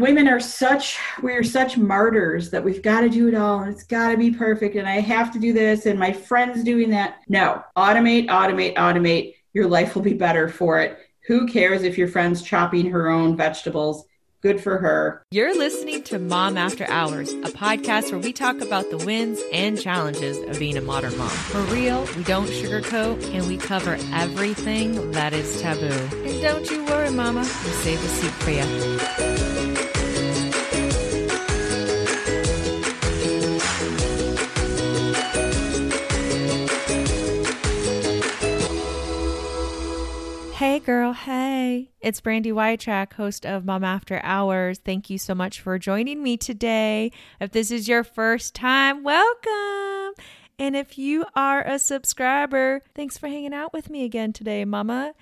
women are such we are such martyrs that we've got to do it all and it's got to be perfect and I have to do this and my friends doing that. No, automate, automate, automate. Your life will be better for it. Who cares if your friend's chopping her own vegetables? Good for her. You're listening to Mom After Hours, a podcast where we talk about the wins and challenges of being a modern mom. For real, we don't sugarcoat and we cover everything that is taboo. And don't you worry, Mama, we save a seat for you. Hey girl, hey. It's Brandy Whitetrack, host of Mom After Hours. Thank you so much for joining me today. If this is your first time, welcome. And if you are a subscriber, thanks for hanging out with me again today, Mama.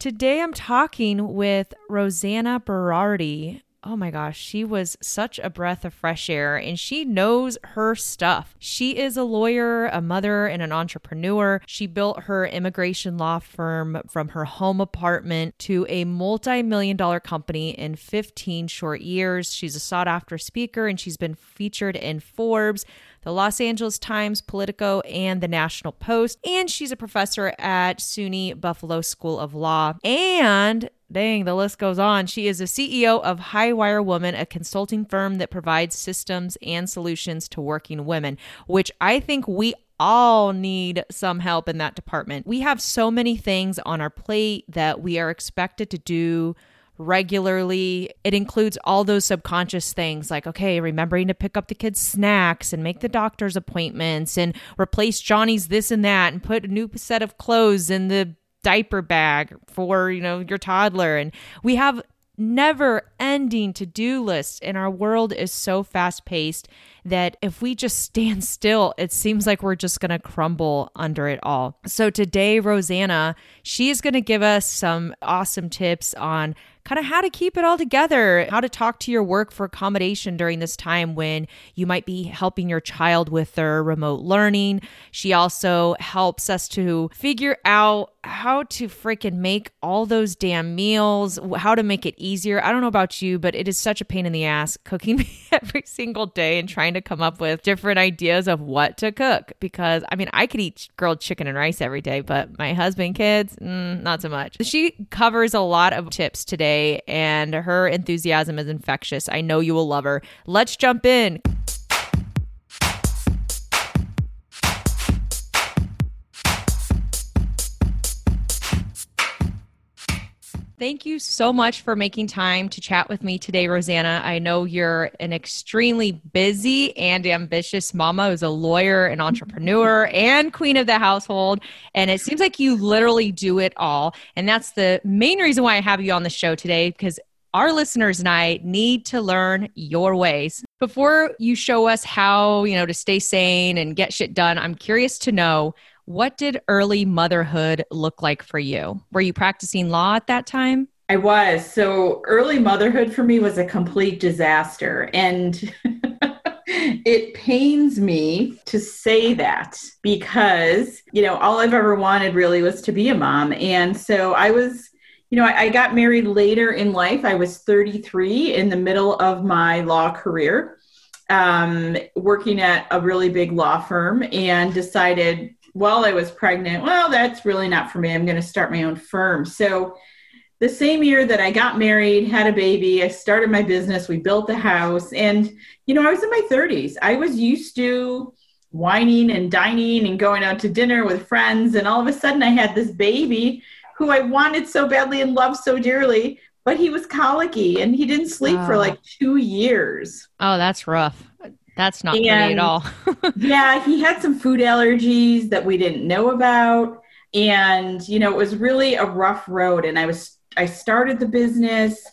Today I'm talking with Rosanna Berardi oh my gosh, she was such a breath of fresh air and she knows her stuff. She is a lawyer, a mother, and an entrepreneur. She built her immigration law firm from her home apartment to a multi million dollar company in 15 short years. She's a sought after speaker and she's been featured in Forbes the Los Angeles Times, Politico, and the National Post. And she's a professor at SUNY Buffalo School of Law. And dang, the list goes on. She is a CEO of Highwire Woman, a consulting firm that provides systems and solutions to working women, which I think we all need some help in that department. We have so many things on our plate that we are expected to do regularly. It includes all those subconscious things like, okay, remembering to pick up the kids' snacks and make the doctor's appointments and replace Johnny's this and that and put a new set of clothes in the diaper bag for, you know, your toddler. And we have never ending to do lists, and our world is so fast paced that if we just stand still, it seems like we're just going to crumble under it all. So today, Rosanna, she is going to give us some awesome tips on kind of how to keep it all together, how to talk to your work for accommodation during this time when you might be helping your child with their remote learning. She also helps us to figure out how to freaking make all those damn meals, how to make it easier. I don't know about you, but it is such a pain in the ass cooking every single day and trying to come up with different ideas of what to cook. Because I mean, I could eat grilled chicken and rice every day, but my husband, kids, mm, not so much. She covers a lot of tips today, and her enthusiasm is infectious. I know you will love her. Let's jump in. Thank you so much for making time to chat with me today, Rosanna. I know you're an extremely busy and ambitious mama who's a lawyer, an mm-hmm. entrepreneur, and queen of the household. And it seems like you literally do it all. And that's the main reason why I have you on the show today, because our listeners and I need to learn your ways. Before you show us how, you know, to stay sane and get shit done, I'm curious to know what did early motherhood look like for you? Were you practicing law at that time? I was. So early motherhood for me was a complete disaster. And it pains me to say that because, you know, all I've ever wanted really was to be a mom. And so I was, you know, I, I got married later in life. I was 33 in the middle of my law career, um, working at a really big law firm, and decided while I was pregnant, well, that's really not for me. I'm going to start my own firm. So, the same year that I got married, had a baby, I started my business, we built the house. And, you know, I was in my 30s. I was used to wining and dining and going out to dinner with friends. And all of a sudden, I had this baby who I wanted so badly and loved so dearly, but he was colicky and he didn't sleep for like two years. Oh, that's rough. That's not and, pretty at all. yeah, he had some food allergies that we didn't know about. And, you know, it was really a rough road. And I was, I started the business.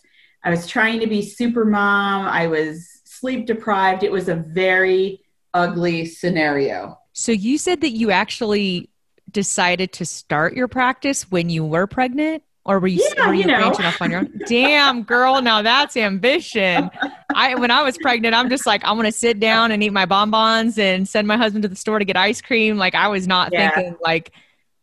I was trying to be super mom. I was sleep deprived. It was a very ugly scenario. So you said that you actually decided to start your practice when you were pregnant? Or were you, yeah, were you, you know. branching off on your own? Damn, girl, now that's ambition. I when I was pregnant, I'm just like, I'm gonna sit down and eat my bonbons and send my husband to the store to get ice cream. Like I was not yeah. thinking like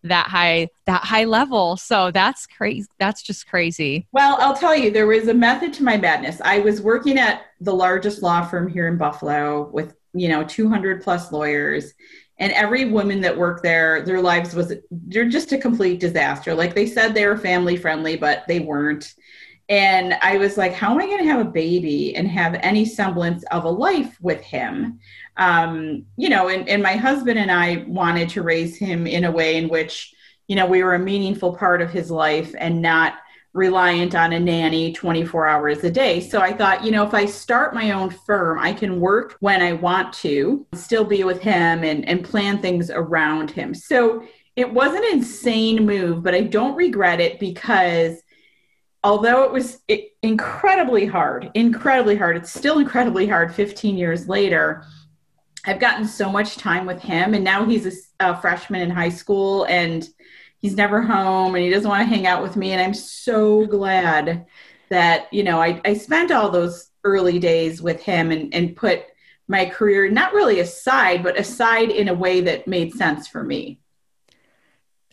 that high that high level. So that's crazy. That's just crazy. Well, I'll tell you, there was a method to my madness. I was working at the largest law firm here in Buffalo with you know 200 plus lawyers and every woman that worked there their lives was they're just a complete disaster. Like they said they were family friendly but they weren't. And i was like how am i going to have a baby and have any semblance of a life with him? Um, you know and, and my husband and i wanted to raise him in a way in which you know we were a meaningful part of his life and not reliant on a nanny 24 hours a day. So I thought, you know, if I start my own firm, I can work when I want to, still be with him and, and plan things around him. So it was an insane move, but I don't regret it because although it was incredibly hard, incredibly hard, it's still incredibly hard 15 years later. I've gotten so much time with him, and now he's a, a freshman in high school, and he's never home and he doesn't want to hang out with me. And I'm so glad that, you know, I, I spent all those early days with him and, and put my career not really aside, but aside in a way that made sense for me.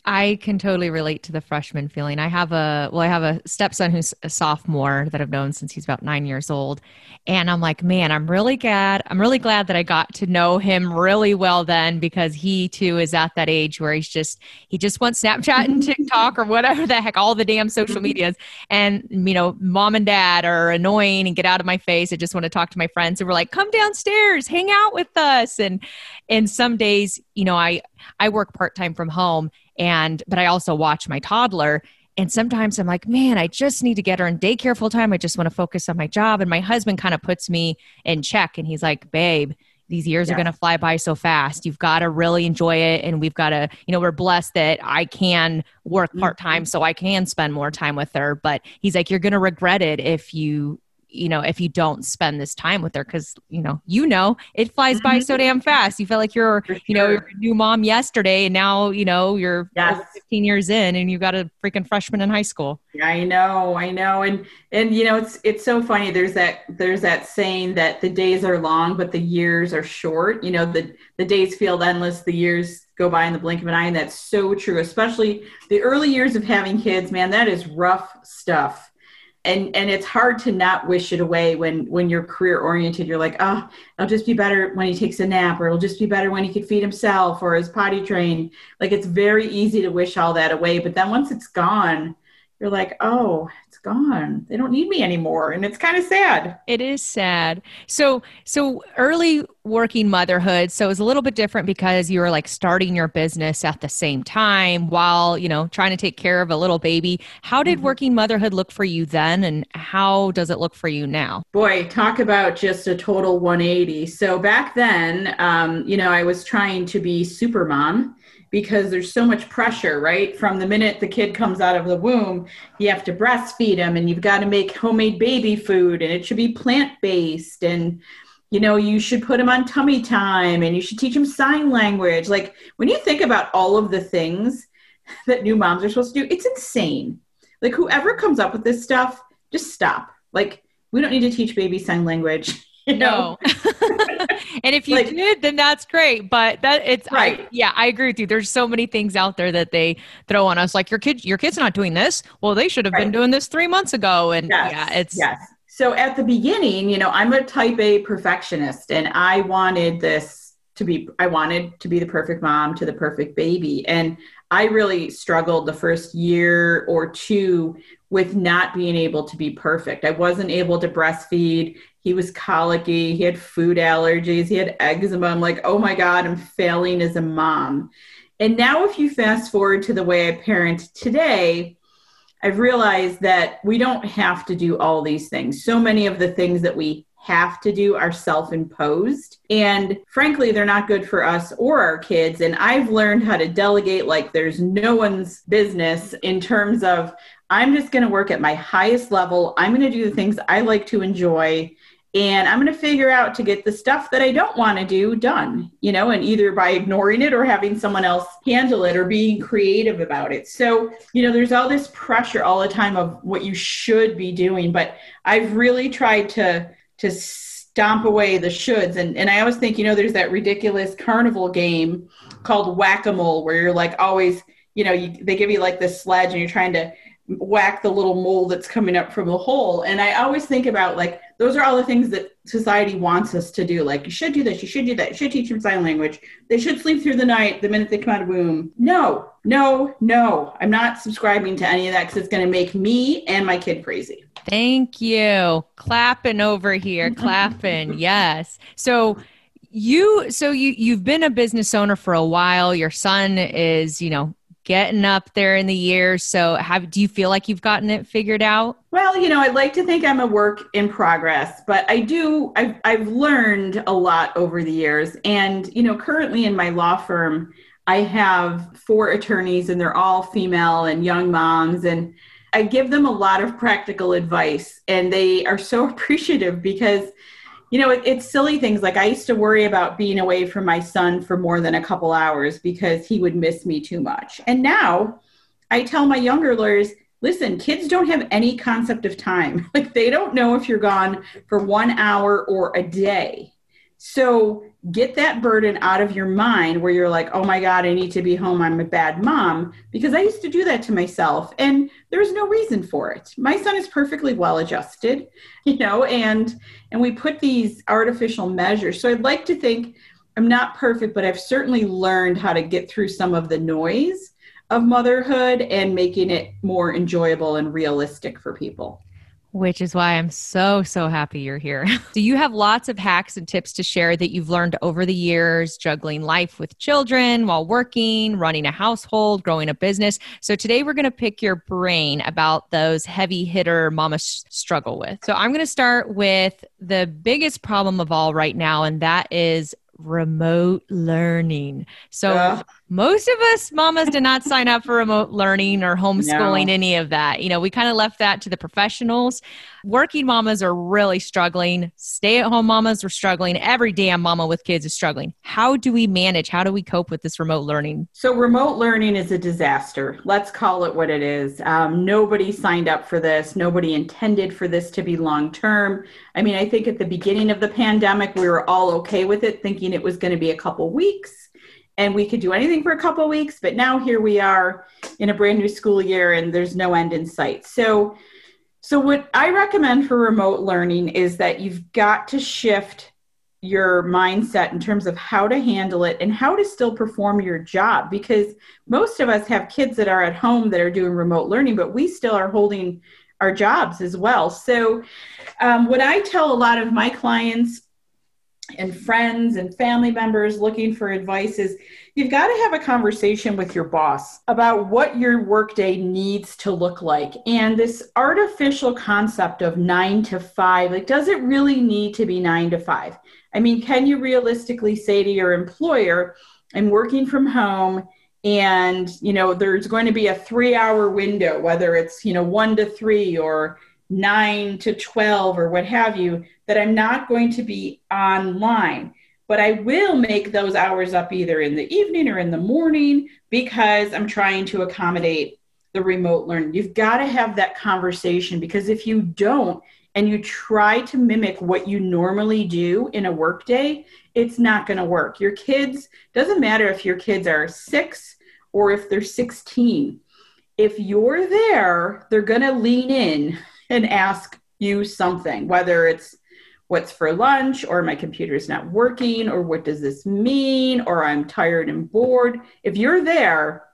I can totally relate to the freshman feeling. I have a well, I have a stepson who's a sophomore that I've known since he's about nine years old, and I'm like, man, I'm really glad. I'm really glad that I got to know him really well then because he too is at that age where he's just he just wants Snapchat and TikTok or whatever the heck, all the damn social mm-hmm. medias, and you know, mom and dad are annoying and get out of my face. I just want to talk to my friends who were like, come downstairs, hang out with us, and and some days, you know, I I work part time from home and but I also watch my toddler and sometimes I'm like, man, I just need to get her in daycare full time. I just want to focus on my job. And my husband kind of puts me in check and he's like, babe, these years yeah. are going to fly by so fast. You've got to really enjoy it. And we've got to, you know, we're blessed that I can work part time mm-hmm. so I can spend more time with her. But he's like, you're going to regret it if you you know if you don't spend this time with her because you know you know it flies by so mm-hmm. damn fast you feel like you're sure. you know you're a new mom yesterday and now you know you're yes. 15 years in and you got a freaking freshman in high school i know i know and and you know it's it's so funny there's that there's that saying that the days are long but the years are short you know the the days feel endless the years go by in the blink of an eye and that's so true especially the early years of having kids man that is rough stuff and and it's hard to not wish it away when when you're career oriented. You're like oh it'll just be better when he takes a nap or it'll just be better when he can feed himself or is potty trained. Like it's very easy to wish all that away but then once it's gone you're like oh it's gone. They don't need me anymore. And it's kind of sad. It is sad. So, so early working motherhood. So it was a little bit different because you were like starting your business at the same time while, you know, trying to take care of a little baby. How did mm-hmm. working motherhood look for you then? And how does it look for you now? Boy, talk about just a total 180. So back then, um, you know, I was trying to be super mom because there's so much pressure, right? From the minute the kid comes out of the womb, you have to breastfeed him and you've got to make homemade baby food and it should be plant based and you know, you should put him on tummy time and you should teach him sign language. Like when you think about all of the things that new moms are supposed to do, it's insane. Like whoever comes up with this stuff, just stop. Like we don't need to teach baby sign language. You know? No. and if you like, did, then that's great. But that it's right. I, yeah, I agree with you. There's so many things out there that they throw on us. Like your kid, your kid's not doing this. Well, they should have right. been doing this three months ago. And yes. yeah, it's yes. So at the beginning, you know, I'm a type A perfectionist, and I wanted this to be. I wanted to be the perfect mom to the perfect baby, and I really struggled the first year or two with not being able to be perfect. I wasn't able to breastfeed he was colicky, he had food allergies, he had eczema. I'm like, oh my God, I'm failing as a mom. And now, if you fast forward to the way I parent today, I've realized that we don't have to do all these things. So many of the things that we have to do are self imposed. And frankly, they're not good for us or our kids. And I've learned how to delegate like there's no one's business in terms of I'm just going to work at my highest level. I'm going to do the things I like to enjoy and I'm going to figure out to get the stuff that I don't want to do done, you know, and either by ignoring it or having someone else handle it or being creative about it. So, you know, there's all this pressure all the time of what you should be doing, but I've really tried to to stomp away the shoulds and and I always think, you know, there's that ridiculous carnival game called whack-a-mole where you're like always you know, you, they give you like this sledge and you're trying to whack the little mole that's coming up from the hole. And I always think about like, those are all the things that society wants us to do. Like, you should do this, you should do that, you should teach them sign language. They should sleep through the night the minute they come out of womb. No, no, no. I'm not subscribing to any of that because it's going to make me and my kid crazy. Thank you. Clapping over here, clapping. yes. So, you so you you've been a business owner for a while your son is you know getting up there in the years. So, have do you feel like you've gotten it figured out? Well, you know, I'd like to think I'm a work in progress, but I do. I've I've learned a lot over the years, and you know, currently in my law firm, I have four attorneys, and they're all female and young moms, and I give them a lot of practical advice, and they are so appreciative because you know, it, it's silly things. Like I used to worry about being away from my son for more than a couple hours because he would miss me too much. And now I tell my younger lawyers, listen, kids don't have any concept of time. Like they don't know if you're gone for one hour or a day. So get that burden out of your mind where you're like, oh my God, I need to be home. I'm a bad mom. Because I used to do that to myself and there's no reason for it. My son is perfectly well adjusted, you know, and and we put these artificial measures. So I'd like to think I'm not perfect, but I've certainly learned how to get through some of the noise of motherhood and making it more enjoyable and realistic for people which is why I'm so, so happy you're here. Do you have lots of hacks and tips to share that you've learned over the years, juggling life with children while working, running a household, growing a business? So today we're going to pick your brain about those heavy hitter mamas struggle with. So I'm going to start with the biggest problem of all right now, and that is remote learning. So uh, most of us mamas did not sign up for remote learning or homeschooling, no. any of that. You know, we kind of left that to the professionals. Working mamas are really struggling. Stay at home mamas are struggling. Every damn mama with kids is struggling. How do we manage? How do we cope with this remote learning? So, remote learning is a disaster. Let's call it what it is. Um, nobody signed up for this. Nobody intended for this to be long term. I mean, I think at the beginning of the pandemic, we were all okay with it, thinking it was going to be a couple weeks and we could do anything for a couple weeks. But now here we are in a brand new school year and there's no end in sight. So, so, what I recommend for remote learning is that you've got to shift your mindset in terms of how to handle it and how to still perform your job because most of us have kids that are at home that are doing remote learning, but we still are holding our jobs as well. So, um, what I tell a lot of my clients and friends and family members looking for advice is you've got to have a conversation with your boss about what your workday needs to look like. And this artificial concept of nine to five, like, does it really need to be nine to five? I mean, can you realistically say to your employer, I'm working from home and you know there's going to be a three hour window whether it's you know one to three or nine to 12 or what have you that I'm not going to be online. But I will make those hours up either in the evening or in the morning because I'm trying to accommodate the remote learning. You've got to have that conversation because if you don't and you try to mimic what you normally do in a workday, it's not going to work. Your kids, doesn't matter if your kids are six or if they're 16. If you're there, they're going to lean in and ask you something, whether it's what's for lunch or my computer is not working or what does this mean or I'm tired and bored. If you're there,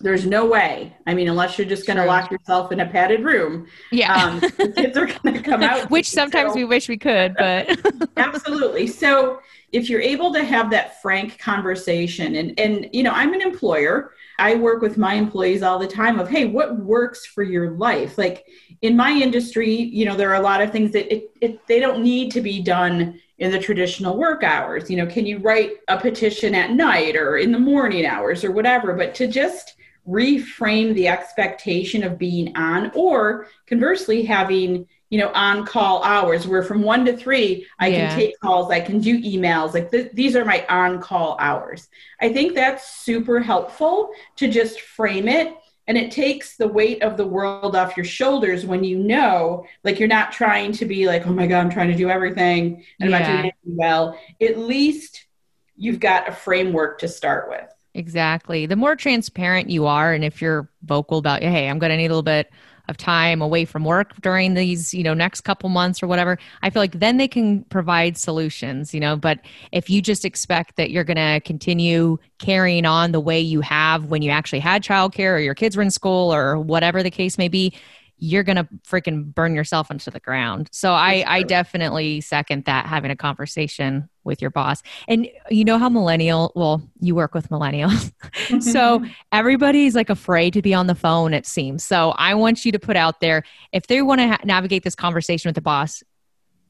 there's no way. I mean, unless you're just going to lock yourself in a padded room. Yeah. Um, the kids are going to come out. Which sometimes so, we wish we could, but. absolutely. So if you're able to have that frank conversation and, and, you know, I'm an employer. I work with my employees all the time of, hey, what works for your life? Like in my industry, you know, there are a lot of things that it, it, they don't need to be done in the traditional work hours. You know, can you write a petition at night or in the morning hours or whatever? But to just reframe the expectation of being on, or conversely, having you know on call hours where from one to three i yeah. can take calls i can do emails like th- these are my on call hours i think that's super helpful to just frame it and it takes the weight of the world off your shoulders when you know like you're not trying to be like oh my god i'm trying to do everything and yeah. i'm not doing anything well at least you've got a framework to start with Exactly. The more transparent you are, and if you're vocal about, hey, I'm going to need a little bit of time away from work during these, you know, next couple months or whatever, I feel like then they can provide solutions, you know. But if you just expect that you're going to continue carrying on the way you have when you actually had childcare or your kids were in school or whatever the case may be, you're gonna freaking burn yourself into the ground. So I, I definitely second that having a conversation with your boss. And you know how millennial, well, you work with millennials. so everybody's like afraid to be on the phone, it seems. So I want you to put out there if they want to ha- navigate this conversation with the boss,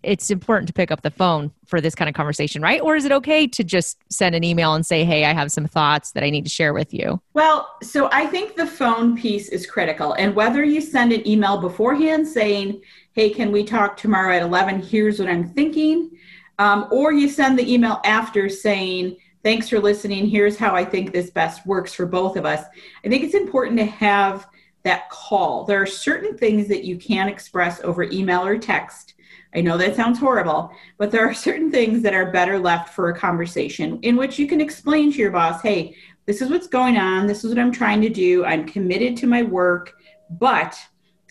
it's important to pick up the phone for this kind of conversation, right? Or is it okay to just send an email and say, hey, I have some thoughts that I need to share with you? Well, so I think the phone piece is critical. And whether you send an email beforehand saying, hey, can we talk tomorrow at 11? Here's what I'm thinking. Um, or you send the email after saying, thanks for listening. Here's how I think this best works for both of us. I think it's important to have that call. There are certain things that you can express over email or text I know that sounds horrible, but there are certain things that are better left for a conversation in which you can explain to your boss, hey, this is what's going on. This is what I'm trying to do. I'm committed to my work, but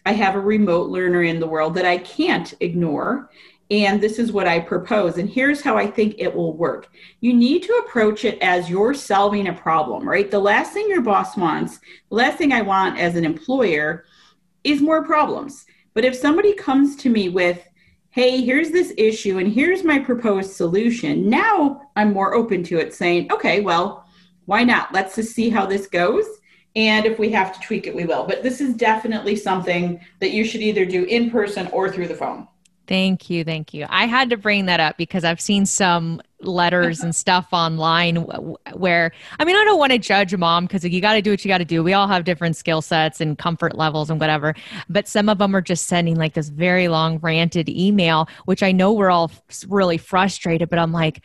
I have a remote learner in the world that I can't ignore. And this is what I propose. And here's how I think it will work. You need to approach it as you're solving a problem, right? The last thing your boss wants, the last thing I want as an employer is more problems. But if somebody comes to me with, hey, here's this issue and here's my proposed solution. Now I'm more open to it saying, okay, well, why not? Let's just see how this goes. And if we have to tweak it, we will. But this is definitely something that you should either do in person or through the phone. Thank you. Thank you. I had to bring that up because I've seen some letters and stuff online where, I mean, I don't want to judge mom because you got to do what you got to do. We all have different skill sets and comfort levels and whatever. But some of them are just sending like this very long ranted email, which I know we're all really frustrated, but I'm like,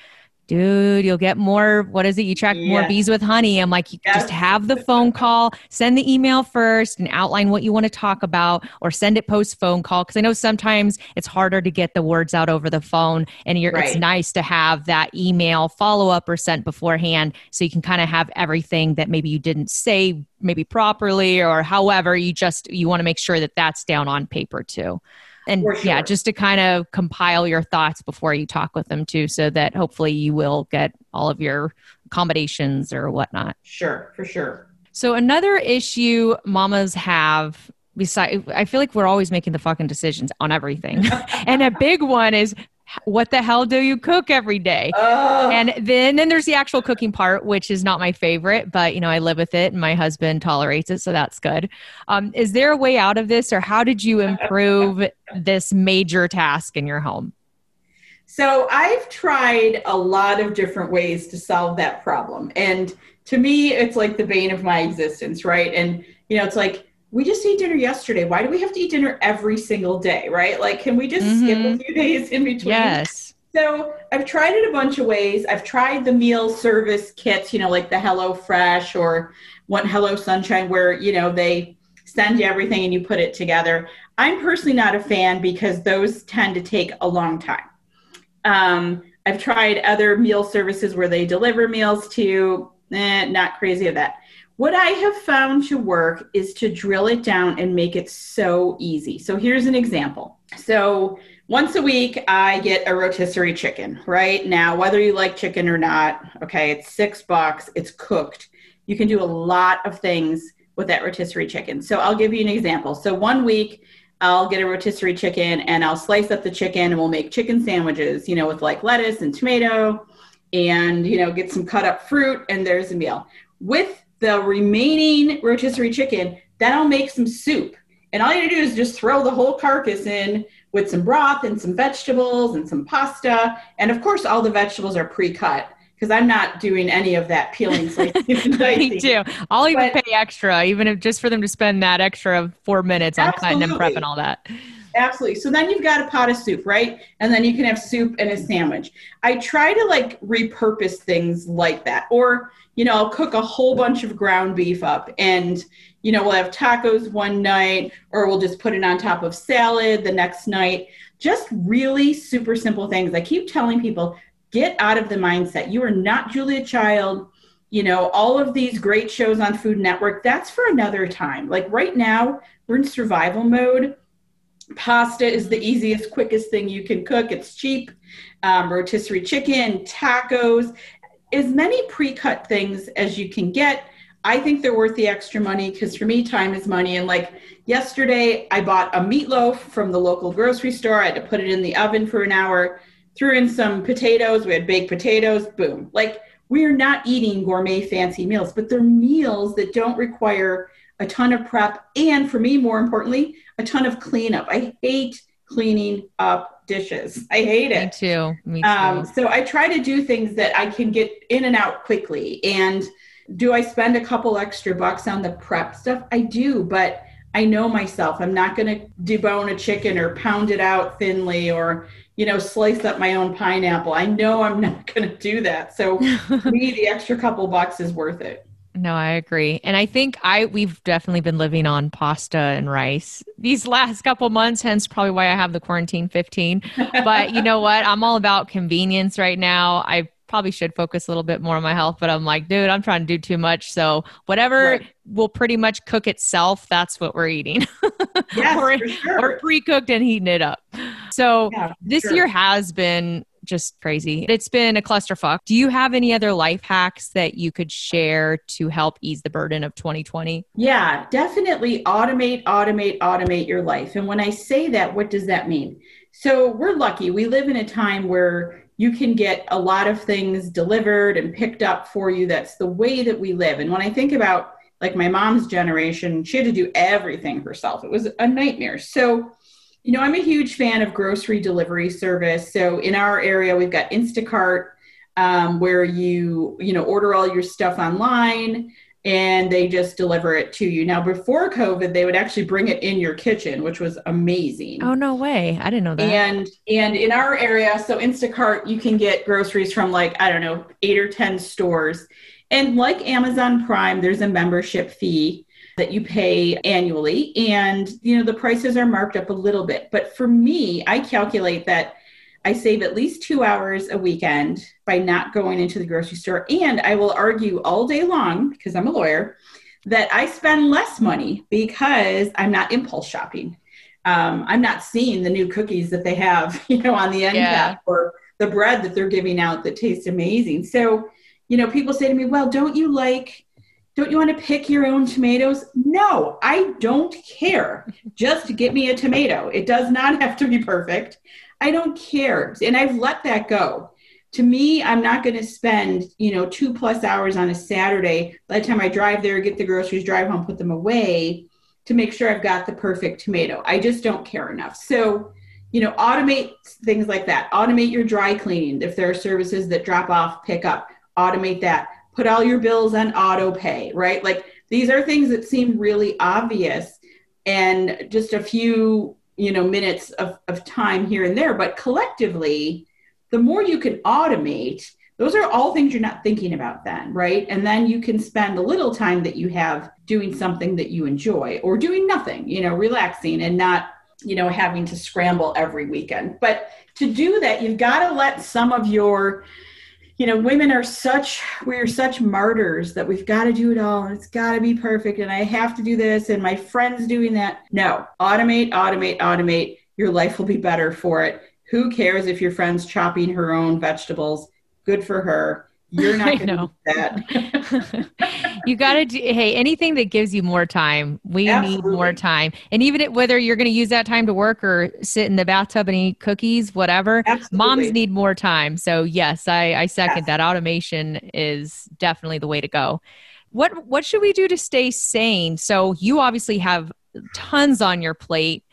dude, you'll get more. What is it? You track yeah. more bees with honey. I'm like, just have the phone call, send the email first, and outline what you want to talk about, or send it post phone call. Because I know sometimes it's harder to get the words out over the phone, and right. it's nice to have that email follow up or sent beforehand, so you can kind of have everything that maybe you didn't say maybe properly or however you just you want to make sure that that's down on paper too and sure. yeah just to kind of compile your thoughts before you talk with them too so that hopefully you will get all of your accommodations or whatnot. Sure for sure. So another issue mamas have besides i feel like we're always making the fucking decisions on everything. And a big one is what the hell do you cook every day? And then then there's the actual cooking part, which is not my favorite, but you know I live with it, and my husband tolerates it, so that's good. Um, is there a way out of this, or how did you improve this major task in your home? So I've tried a lot of different ways to solve that problem, and to me, it's like the bane of my existence, right? And you know, it's like we just ate dinner yesterday. Why do we have to eat dinner every single day, right? Like, can we just mm-hmm. skip a mm-hmm. few days in between? Yes. So I've tried it a bunch of ways. I've tried the meal service kits, you know, like the Hello Fresh or one Hello Sunshine, where you know they send you everything and you put it together. I'm personally not a fan because those tend to take a long time. Um, I've tried other meal services where they deliver meals to you. Eh, not crazy of that. What I have found to work is to drill it down and make it so easy. So here's an example. So once a week, I get a rotisserie chicken, right? Now, whether you like chicken or not, okay, it's six bucks, it's cooked. You can do a lot of things with that rotisserie chicken. So I'll give you an example. So one week, I'll get a rotisserie chicken and I'll slice up the chicken and we'll make chicken sandwiches, you know, with like lettuce and tomato and, you know, get some cut up fruit and there's a meal. With the remaining rotisserie chicken, then I'll make some soup. And all you have to do is just throw the whole carcass in with some broth and some vegetables and some pasta. And of course, all the vegetables are pre cut because I'm not doing any of that peeling. Me too. I'll even but, pay extra, even if just for them to spend that extra four minutes on cutting and prepping all that. Absolutely. So then you've got a pot of soup, right? And then you can have soup and a sandwich. I try to like repurpose things like that. Or you know, I'll cook a whole bunch of ground beef up and, you know, we'll have tacos one night or we'll just put it on top of salad the next night. Just really super simple things. I keep telling people get out of the mindset. You are not Julia Child. you know, all of these great shows on Food Network, that's for another time. Like right now, we're in survival mode. Pasta is the easiest, quickest thing you can cook. It's cheap. Um, rotisserie chicken, tacos, as many pre cut things as you can get. I think they're worth the extra money because for me, time is money. And like yesterday, I bought a meatloaf from the local grocery store. I had to put it in the oven for an hour, threw in some potatoes. We had baked potatoes, boom. Like we're not eating gourmet fancy meals, but they're meals that don't require a ton of prep. And for me, more importantly, a ton of cleanup. I hate cleaning up dishes. I hate it. Me too. Me too. Um, so I try to do things that I can get in and out quickly. And do I spend a couple extra bucks on the prep stuff? I do, but I know myself. I'm not going to debone a chicken or pound it out thinly or, you know, slice up my own pineapple. I know I'm not going to do that. So me, the extra couple bucks is worth it. No, I agree. And I think I we've definitely been living on pasta and rice these last couple months, hence probably why I have the quarantine 15. But you know what? I'm all about convenience right now. I probably should focus a little bit more on my health, but I'm like, dude, I'm trying to do too much. So whatever right. will pretty much cook itself, that's what we're eating. Yes, or, sure. or pre-cooked and heating it up. So yeah, this sure. year has been just crazy. It's been a clusterfuck. Do you have any other life hacks that you could share to help ease the burden of 2020? Yeah, definitely automate, automate, automate your life. And when I say that, what does that mean? So we're lucky. We live in a time where you can get a lot of things delivered and picked up for you. That's the way that we live. And when I think about like my mom's generation, she had to do everything herself. It was a nightmare. So, you know, I'm a huge fan of grocery delivery service. So in our area, we've got Instacart, um, where you, you know, order all your stuff online and they just deliver it to you. Now, before COVID, they would actually bring it in your kitchen, which was amazing. Oh no way! I didn't know that. And and in our area, so Instacart, you can get groceries from like I don't know eight or ten stores, and like Amazon Prime, there's a membership fee that you pay annually, and you know the prices are marked up a little bit. But for me, I calculate that I save at least two hours a weekend by not going into the grocery store. And I will argue all day long, because I'm a lawyer, that I spend less money because I'm not impulse shopping. Um, I'm not seeing the new cookies that they have, you know, on the end yeah. cap or the bread that they're giving out that tastes amazing. So, you know, people say to me, well, don't you like, don't you want to pick your own tomatoes? No, I don't care. Just get me a tomato. It does not have to be perfect. I don't care. And I've let that go. To me, I'm not going to spend, you know, two plus hours on a Saturday. By the time I drive there, get the groceries, drive home, put them away to make sure I've got the perfect tomato. I just don't care enough. So, you know, automate things like that. Automate your dry cleaning. If there are services that drop off, pick up, automate that. Put all your bills on auto pay, right? Like these are things that seem really obvious. And just a few you know minutes of, of time here and there but collectively the more you can automate those are all things you're not thinking about then right and then you can spend the little time that you have doing something that you enjoy or doing nothing you know relaxing and not you know having to scramble every weekend but to do that you've got to let some of your you know, women are such, we're such martyrs that we've got to do it all and it's got to be perfect and I have to do this and my friend's doing that. No, automate, automate, automate. Your life will be better for it. Who cares if your friend's chopping her own vegetables? Good for her. You're not going to do that. you got to do, hey, anything that gives you more time. We Absolutely. need more time. And even it, whether you're going to use that time to work or sit in the bathtub and eat cookies, whatever, Absolutely. moms need more time. So, yes, I, I second yes. that. Automation is definitely the way to go. What, what should we do to stay sane? So, you obviously have tons on your plate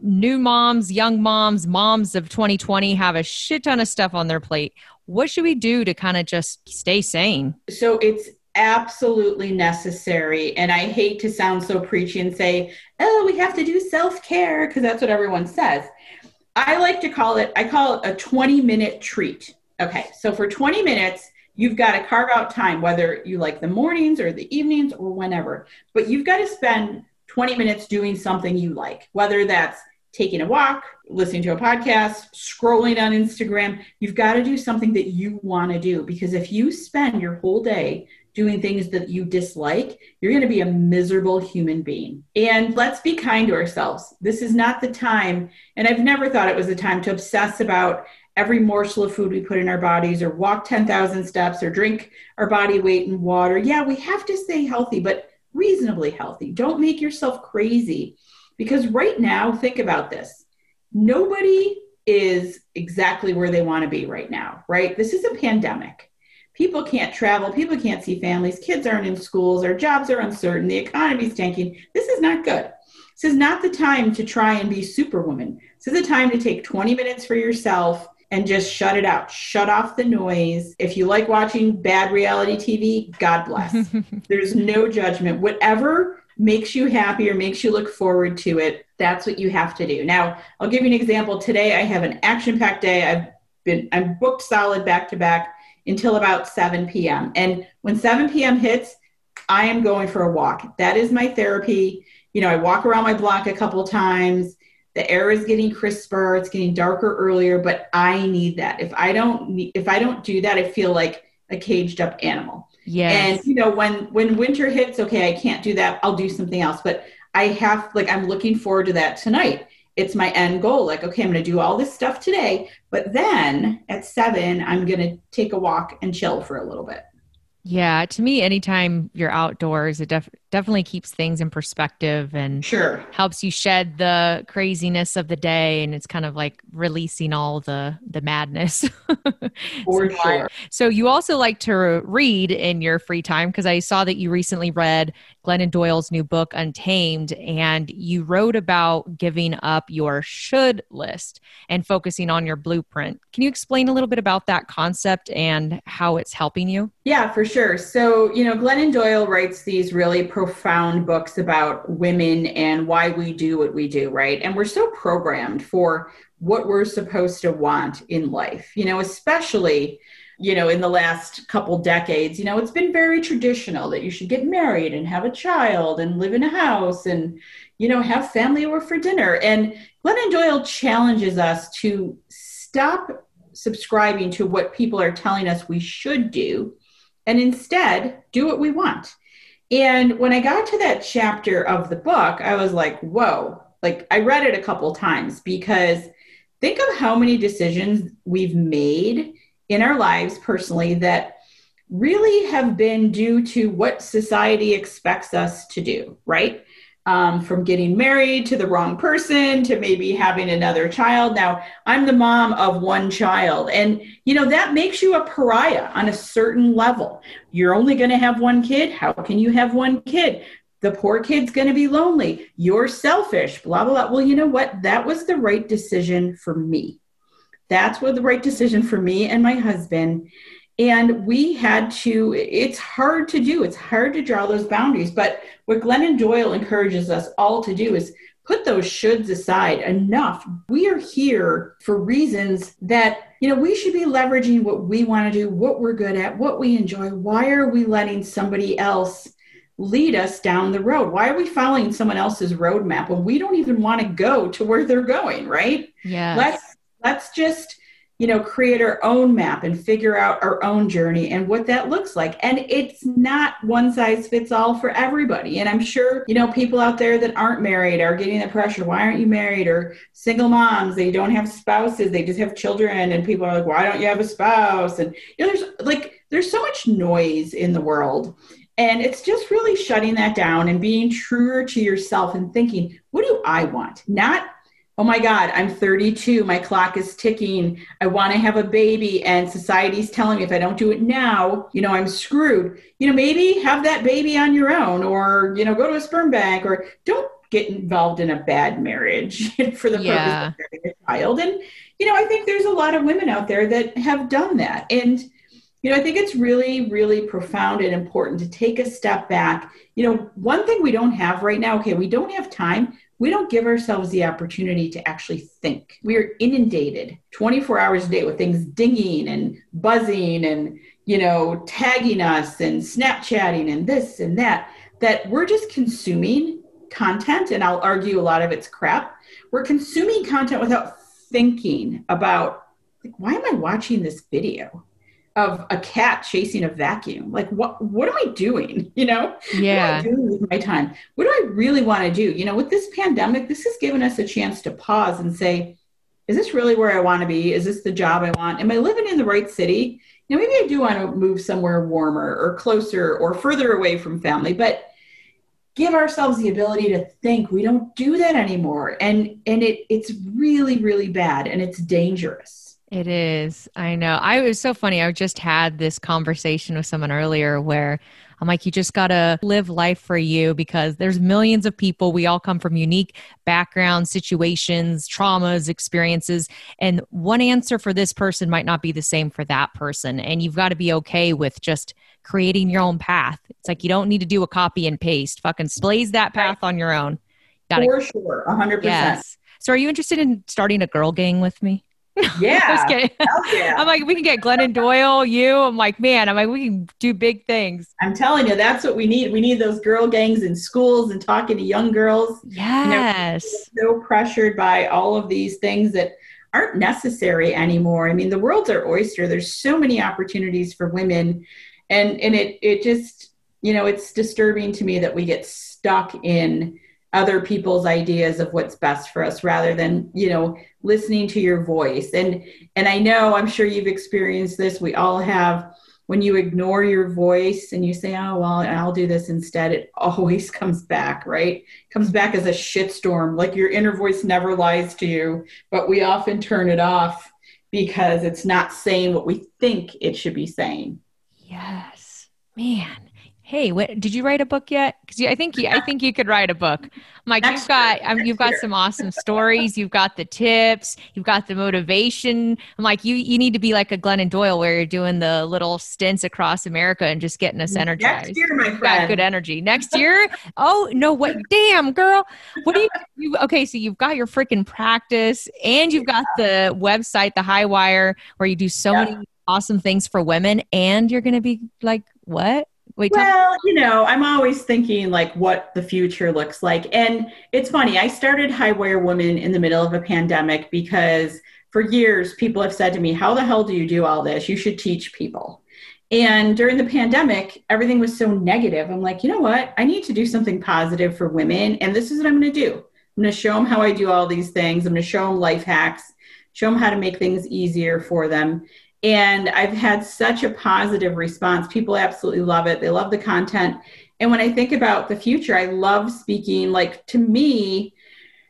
new moms, young moms, moms of 2020 have a shit ton of stuff on their plate. What should we do to kind of just stay sane? So it's absolutely necessary. And I hate to sound so preachy and say, oh, we have to do self care because that's what everyone says. I like to call it, I call it a 20 minute treat. Okay, so for 20 minutes, you've got to carve out time, whether you like the mornings or the evenings or whenever, but you've got to spend 20 minutes doing something you like, whether that's taking a walk, listening to a podcast, scrolling on Instagram. You've got to do something that you want to do because if you spend your whole day doing things that you dislike, you're going to be a miserable human being. And let's be kind to ourselves. This is not the time, and I've never thought it was the time to obsess about every morsel of food we put in our bodies or walk 10,000 steps or drink our body weight in water. Yeah, we have to stay healthy, but reasonably healthy. Don't make yourself crazy because right now, think about this. Nobody is exactly where they want to be right now, right? This is a pandemic. People can't travel, people can't see families, kids aren't in schools, our jobs are uncertain, the economy's tanking. This is not good. This is not the time to try and be superwoman. This is the time to take 20 minutes for yourself and just shut it out. Shut off the noise. If you like watching bad reality TV, God bless. There's no judgment. Whatever makes you happy or makes you look forward to it, that's what you have to do. Now, I'll give you an example. Today I have an action-packed day. I've been I'm booked solid back to back until about 7 p.m. And when 7 p.m. hits, I am going for a walk. That is my therapy. You know, I walk around my block a couple times the air is getting crisper it's getting darker earlier but i need that. If i don't if i don't do that i feel like a caged up animal. Yeah and you know when when winter hits okay i can't do that i'll do something else. But i have like i'm looking forward to that tonight. It's my end goal like okay i'm going to do all this stuff today but then at seven i'm going to take a walk and chill for a little bit yeah, to me, anytime you're outdoors, it def- definitely keeps things in perspective and sure helps you shed the craziness of the day, and it's kind of like releasing all the the madness. For so, sure. So you also like to read in your free time because I saw that you recently read Glennon Doyle's new book, Untamed, and you wrote about giving up your should list and focusing on your blueprint. Can you explain a little bit about that concept and how it's helping you? Yeah, for sure. So, you know, Glennon Doyle writes these really profound books about women and why we do what we do, right? And we're so programmed for what we're supposed to want in life, you know, especially you know in the last couple decades you know it's been very traditional that you should get married and have a child and live in a house and you know have family over for dinner. And glennon doyle challenges us to stop subscribing to what people are telling us we should do and instead do what we want. And when i got to that chapter of the book i was like whoa like i read it a couple times because think of how many decisions we've made in our lives personally that really have been due to what society expects us to do, right? Um, from getting married to the wrong person to maybe having another child. Now, I'm the mom of one child, and you know, that makes you a pariah on a certain level. You're only going to have one kid. How can you have one kid? The poor kid's going to be lonely. You're selfish, blah, blah, blah. Well, you know what? That was the right decision for me. That's what the right decision for me and my husband. And we had to, it's hard to do. It's hard to draw those boundaries. But what Glennon Doyle encourages us all to do is put those shoulds aside enough. We are here for reasons that, you know, we should be leveraging what we want to do, what we're good at, what we enjoy. Why are we letting somebody else lead us down the road? Why are we following someone else's roadmap when we don't even want to go to where they're going, right? Yeah. Let's let's just you know create our own map and figure out our own journey and what that looks like. And it's not one size fits all for everybody. And i'm sure you know people out there that aren't married are getting the pressure. Why aren't you married? Or single moms they don't have spouses they just have children. And people are like why don't you have a spouse? And you know there's like there's so much noise in the world. And it's just really shutting that down and being truer to yourself and thinking what do i want? Not oh my God, I'm 32, my clock is ticking, I want to have a baby, and society's telling me if I don't do it now, you know, I'm screwed. You know, maybe have that baby on your own, or, you know, go to a sperm bank, or don't get involved in a bad marriage for the yeah. purpose of having a child. And, you know, I think there's a lot of women out there that have done that. And, you know, I think it's really, really profound and important to take a step back. You know, one thing we don't have right now, okay, we don't have time we don't give ourselves the opportunity to actually think. We are inundated 24 hours a day with things dinging and buzzing and, you know, tagging us and Snapchatting and this and that, that we're just consuming content. And I'll argue a lot of it's crap. We're consuming content without thinking about, like, why am I watching this video? Of a cat chasing a vacuum. Like what what am I doing? You know? Yeah. What am I doing with my time? What do I really want to do? You know, with this pandemic, this has given us a chance to pause and say, is this really where I want to be? Is this the job I want? Am I living in the right city? You know, maybe I do want to move somewhere warmer or closer or further away from family, but give ourselves the ability to think we don't do that anymore and and it it's really really bad and it's dangerous it is i know i was so funny i just had this conversation with someone earlier where i'm like you just gotta live life for you because there's millions of people we all come from unique backgrounds situations traumas experiences and one answer for this person might not be the same for that person and you've got to be okay with just creating your own path. It's like you don't need to do a copy and paste. Fucking blaze that path on your own. Gotta, For sure, 100%. yes. percent. So, are you interested in starting a girl gang with me? Yeah. yeah. I'm like, we can get Glennon Doyle, you. I'm like, man, I'm like, we can do big things. I'm telling you, that's what we need. We need those girl gangs in schools and talking to young girls. Yes. You know, so pressured by all of these things that aren't necessary anymore. I mean, the world's our oyster. There's so many opportunities for women and and it it just you know it's disturbing to me that we get stuck in other people's ideas of what's best for us rather than you know listening to your voice. And and i know i'm sure you've experienced this. We all have. When you ignore your voice and you say oh well i'll do this instead it always comes back right? Comes back as a shitstorm like your inner voice never lies to you but we often turn it off because it's not saying what we think it should be saying. Yes, man. Hey, what, did you write a book yet? Because I think you, I think you could write a book. I'm like, you've got, um, you've got some awesome stories. You've got the tips. You've got the motivation. I'm like, you, you need to be like a Glennon Doyle, where you're doing the little stints across America and just getting us energized. Next year, my friend. Got good energy. Next year? oh no! What? Damn, girl. What do you? you okay, so you've got your freaking practice, and you've got the website, the High Wire, where you do so yeah. many awesome things for women and you're going to be like what Wait, well, you know, I'm always thinking like what the future looks like. And it's funny, I started High Wire Woman in the middle of a pandemic because for years people have said to me, How the hell do you do all this? You should teach people. And during the pandemic, everything was so negative. I'm like, you know what? I need to do something positive for women. And this is what I'm going to do. I'm going to show them how I do all these things. I'm going to show them life hacks, show them how to make things easier for them. And I've had such a positive response. People absolutely love it. They love the content. And when I think about the future, I love speaking. Like to me,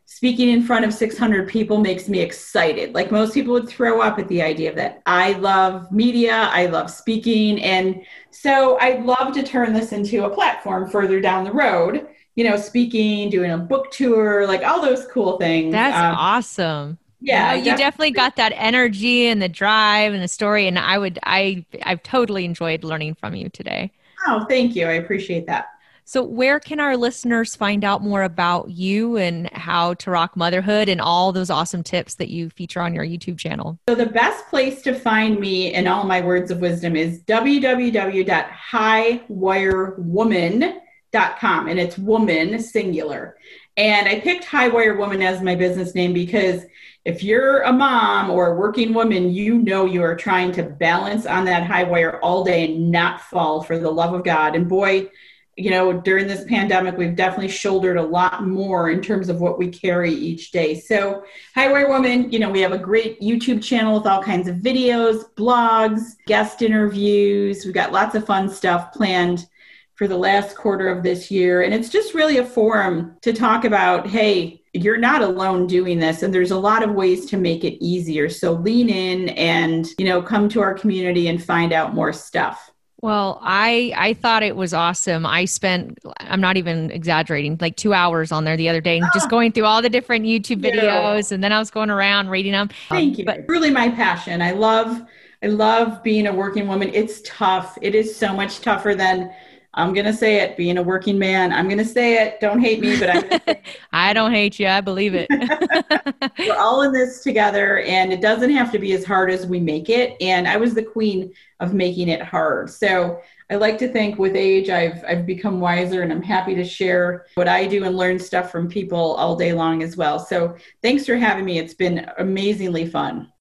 speaking in front of 600 people makes me excited. Like most people would throw up at the idea of that. I love media, I love speaking. And so I'd love to turn this into a platform further down the road, you know, speaking, doing a book tour, like all those cool things. That's um, awesome yeah, you, know, you definitely got that energy and the drive and the story. And I would, I, I've totally enjoyed learning from you today. Oh, thank you. I appreciate that. So, where can our listeners find out more about you and how to rock motherhood and all those awesome tips that you feature on your YouTube channel? So, the best place to find me and all my words of wisdom is www.highwirewoman.com, and it's woman singular. And I picked Highwire Woman as my business name because if you're a mom or a working woman, you know you are trying to balance on that high wire all day and not fall for the love of God. And boy, you know, during this pandemic, we've definitely shouldered a lot more in terms of what we carry each day. So, Highwire Woman, you know, we have a great YouTube channel with all kinds of videos, blogs, guest interviews. We've got lots of fun stuff planned for the last quarter of this year. And it's just really a forum to talk about hey, you're not alone doing this and there's a lot of ways to make it easier so lean in and you know come to our community and find out more stuff well, I I thought it was awesome. I spent I'm not even exaggerating, like 2 hours on there the other day and just ah. going through all the different YouTube videos and then I was going around reading them. Thank you. But really my passion. I love I love being a working woman. It's tough. It is so much tougher than I'm going to say it, being a working man. I'm going to say it. Don't hate me, but I'm I don't hate you. I believe it. We're all in this together, and it doesn't have to be as hard as we make it. And I was the queen of making it hard. So I like to think with age, I've, I've become wiser, and I'm happy to share what I do and learn stuff from people all day long as well. So thanks for having me. It's been amazingly fun.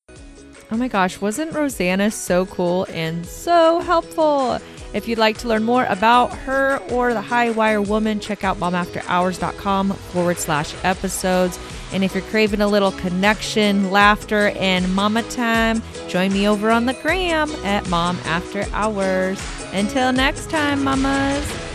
Oh my gosh, wasn't Rosanna so cool and so helpful? If you'd like to learn more about her or the High Wire Woman, check out momafterhours.com forward slash episodes. And if you're craving a little connection, laughter, and mama time, join me over on the gram at Mom After Hours. Until next time, mamas.